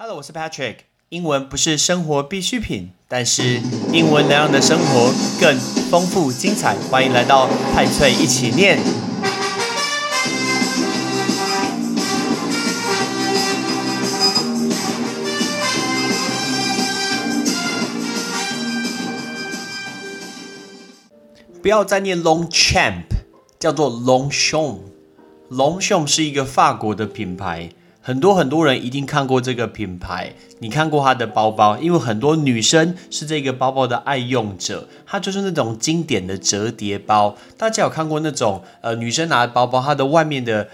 Hello，我是 Patrick。英文不是生活必需品，但是英文能让你的生活更丰富精彩。欢迎来到派翠一起念。不要再念 Longchamp，叫做 Longchamp。Longchamp 是一个法国的品牌。很多很多人一定看过这个品牌，你看过它的包包，因为很多女生是这个包包的爱用者。它就是那种经典的折叠包，大家有看过那种呃女生拿的包包，它的外面的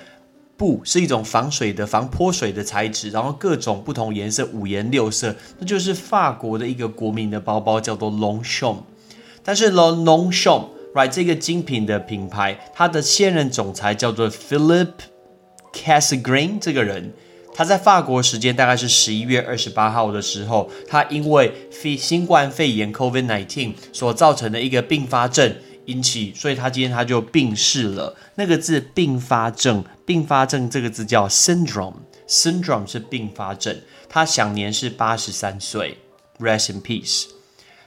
布是一种防水的、防泼水的材质，然后各种不同颜色，五颜六色，那就是法国的一个国民的包包，叫做 Longchamp。但是 Longchamp，right 这个精品的品牌，它的现任总裁叫做 Philip Cassegrain 这个人。他在法国时间大概是十一月二十八号的时候，他因为肺新冠肺炎 （COVID-19） 所造成的一个并发症引起，所以他今天他就病逝了。那个字“并发症”，并发症这个字叫 syndrome，syndrome 是并发症。他享年是八十三岁，rest in peace。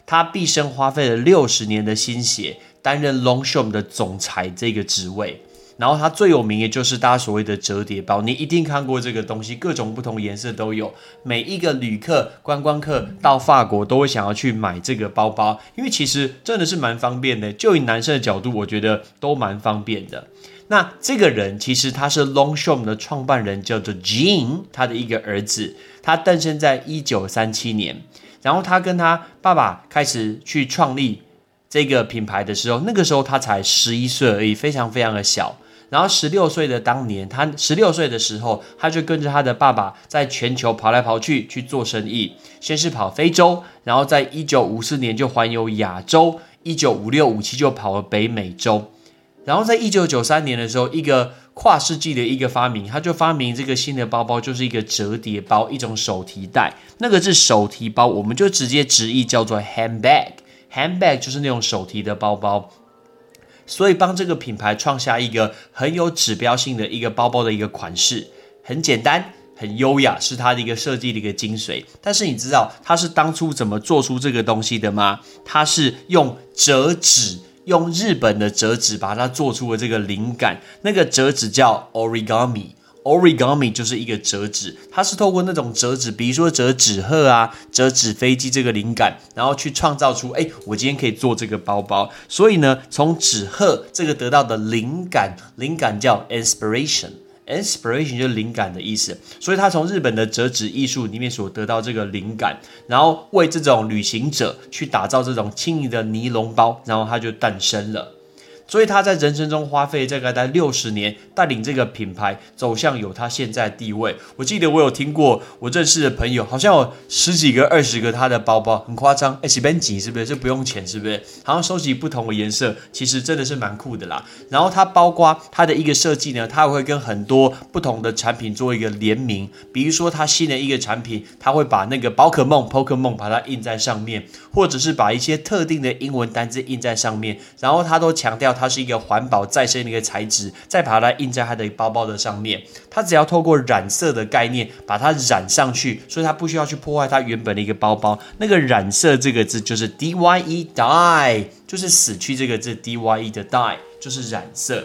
他毕生花费了六十年的心血，担任 LONGSHAM 的总裁这个职位。然后它最有名，也就是大家所谓的折叠包，你一定看过这个东西，各种不同颜色都有。每一个旅客、观光客到法国都会想要去买这个包包，因为其实真的是蛮方便的。就以男生的角度，我觉得都蛮方便的。那这个人其实他是 Longchamp 的创办人，叫做 Jean，他的一个儿子，他诞生在一九三七年。然后他跟他爸爸开始去创立这个品牌的时候，那个时候他才十一岁而已，非常非常的小。然后十六岁的当年，他十六岁的时候，他就跟着他的爸爸在全球跑来跑去去做生意。先是跑非洲，然后在一九五四年就环游亚洲，一九五六五七就跑了北美洲。然后在一九九三年的时候，一个跨世纪的一个发明，他就发明这个新的包包，就是一个折叠包，一种手提袋。那个是手提包，我们就直接直译叫做 handbag。handbag 就是那种手提的包包。所以帮这个品牌创下一个很有指标性的一个包包的一个款式，很简单，很优雅，是它的一个设计的一个精髓。但是你知道它是当初怎么做出这个东西的吗？它是用折纸，用日本的折纸把它做出了这个灵感。那个折纸叫 origami。Origami 就是一个折纸，它是透过那种折纸，比如说折纸鹤啊、折纸飞机这个灵感，然后去创造出，哎，我今天可以做这个包包。所以呢，从纸鹤这个得到的灵感，灵感叫 inspiration，inspiration 就是灵感的意思。所以他从日本的折纸艺术里面所得到这个灵感，然后为这种旅行者去打造这种轻盈的尼龙包，然后它就诞生了。所以他在人生中花费这个在六十年，带领这个品牌走向有他现在地位。我记得我有听过我认识的朋友，好像有十几个、二十个他的包包，很夸张。哎，随便挤是不是？这不用钱是不是？好像收集不同的颜色，其实真的是蛮酷的啦。然后它包括它的一个设计呢，它会跟很多不同的产品做一个联名。比如说它新的一个产品，它会把那个宝可梦 Pokemon 把它印在上面，或者是把一些特定的英文单字印在上面，然后它都强调。它是一个环保再生的一个材质，再把它印在它的包包的上面。它只要透过染色的概念把它染上去，所以它不需要去破坏它原本的一个包包。那个染色这个字就是 d y e dye，就是死去这个字 d y e 的 dye 就是染色。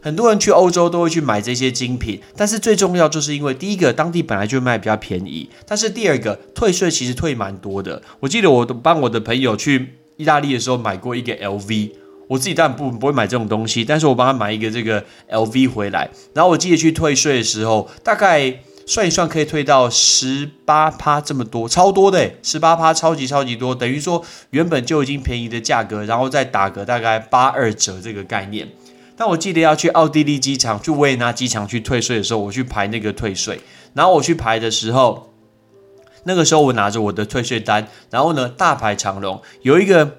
很多人去欧洲都会去买这些精品，但是最重要就是因为第一个当地本来就卖比较便宜，但是第二个退税其实退蛮多的。我记得我帮我的朋友去意大利的时候买过一个 LV。我自己当然不不会买这种东西，但是我帮他买一个这个 LV 回来，然后我记得去退税的时候，大概算一算可以退到十八趴这么多，超多的，十八趴超级超级多，等于说原本就已经便宜的价格，然后再打个大概八二折这个概念。但我记得要去奥地利机场去维也纳机场去退税的时候，我去排那个退税，然后我去排的时候，那个时候我拿着我的退税单，然后呢大排长龙，有一个。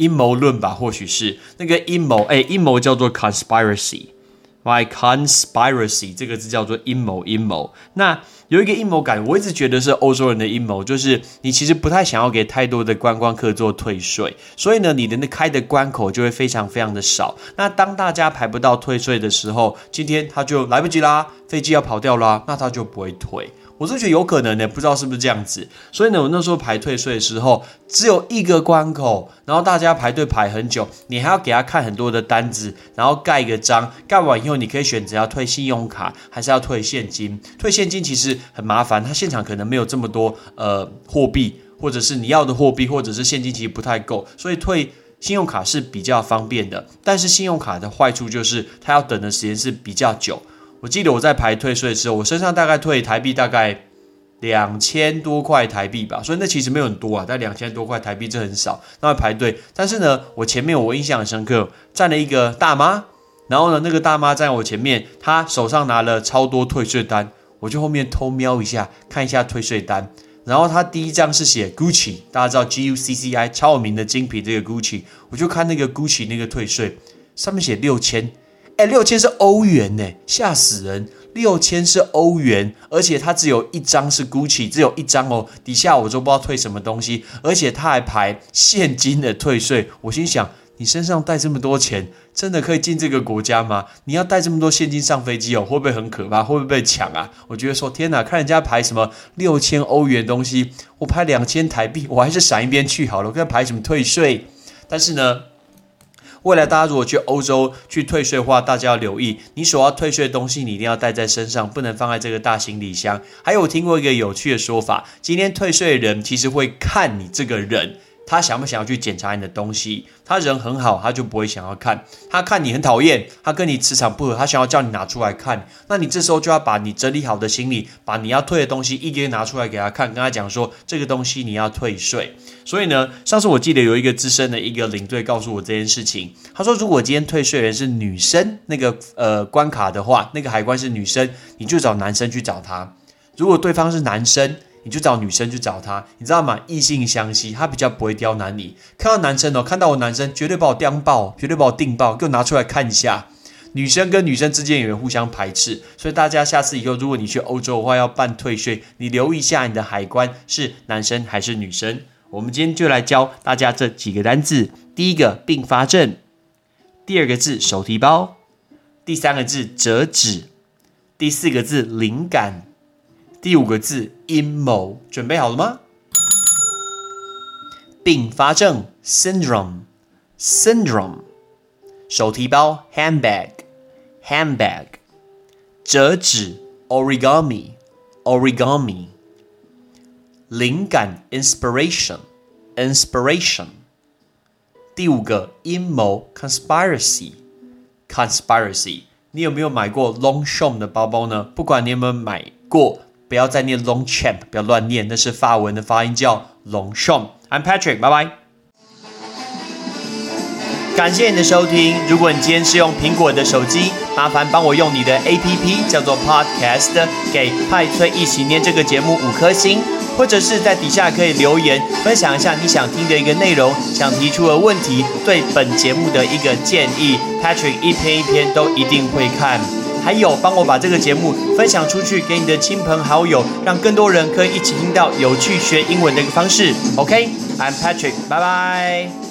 阴谋论吧，或许是那个阴谋。哎，阴谋叫做 conspiracy，my conspiracy，这个字叫做阴谋，阴谋。那有一个阴谋感，我一直觉得是欧洲人的阴谋，就是你其实不太想要给太多的观光客做退税，所以呢，你的那开的关口就会非常非常的少。那当大家排不到退税的时候，今天他就来不及啦，飞机要跑掉啦，那他就不会退。我是觉得有可能的，不知道是不是这样子。所以呢，我那时候排退税的时候，只有一个关口，然后大家排队排很久，你还要给他看很多的单子，然后盖一个章，盖完以后你可以选择要退信用卡还是要退现金。退现金其实很麻烦，他现场可能没有这么多呃货币，或者是你要的货币，或者是现金其实不太够，所以退信用卡是比较方便的。但是信用卡的坏处就是它要等的时间是比较久。我记得我在排退税的时候，我身上大概退台币大概两千多块台币吧，所以那其实没有很多啊，但两千多块台币这很少，那排队。但是呢，我前面我印象很深刻，站了一个大妈，然后呢，那个大妈在我前面，她手上拿了超多退税单，我就后面偷瞄一下，看一下退税单，然后他第一张是写 Gucci，大家知道 G U C C I 超有名的精品这个 Gucci，我就看那个 Gucci 那个退税，上面写六千。哎，六千是欧元呢，吓死人！六千是欧元，而且它只有一张是 Gucci，只有一张哦。底下我都不知道退什么东西，而且他还排现金的退税。我心想，你身上带这么多钱，真的可以进这个国家吗？你要带这么多现金上飞机哦，会不会很可怕？会不会被抢啊？我觉得说，天哪，看人家排什么六千欧元东西，我排两千台币，我还是闪一边去好了。我跟他排什么退税？但是呢？未来大家如果去欧洲去退税的话，大家要留意，你所要退税的东西，你一定要带在身上，不能放在这个大行李箱。还有我听过一个有趣的说法，今天退税的人其实会看你这个人。他想不想要去检查你的东西？他人很好，他就不会想要看。他看你很讨厌，他跟你磁场不合，他想要叫你拿出来看。那你这时候就要把你整理好的行李，把你要退的东西一点拿出来给他看，跟他讲说这个东西你要退税。所以呢，上次我记得有一个资深的一个领队告诉我这件事情。他说，如果今天退税员是女生，那个呃关卡的话，那个海关是女生，你就找男生去找他。如果对方是男生。你就找女生去找他，你知道吗？异性相吸，他比较不会刁难你。看到男生哦，看到我男生绝对把我刁爆，绝对把我定爆，给我拿出来看一下。女生跟女生之间有人互相排斥，所以大家下次以后，如果你去欧洲的话要办退税，你留意一下你的海关是男生还是女生。我们今天就来教大家这几个单字：第一个并发症，第二个字手提包，第三个字折纸，第四个字灵感。第五个字阴谋，准备好了吗？并发症 syndrome，syndrome，手提包 handbag，handbag，折纸 origami，origami，灵感 inspiration，inspiration，第五个阴谋 conspiracy，conspiracy，你有没有买过 Longchamp 的包包呢？不管你有没有买过。不要再念 Longchamp，不要乱念，那是法文的发音叫 Longchamp。I'm Patrick，拜拜。感谢你的收听。如果你今天是用苹果的手机，麻烦帮我用你的 APP 叫做 Podcast，给派崔一起念这个节目五颗星，或者是在底下可以留言分享一下你想听的一个内容，想提出的问题，对本节目的一个建议，Patrick 一篇一篇都一定会看。还有，帮我把这个节目分享出去，给你的亲朋好友，让更多人可以一起听到有趣学英文的一个方式。OK，I'm Patrick，拜拜。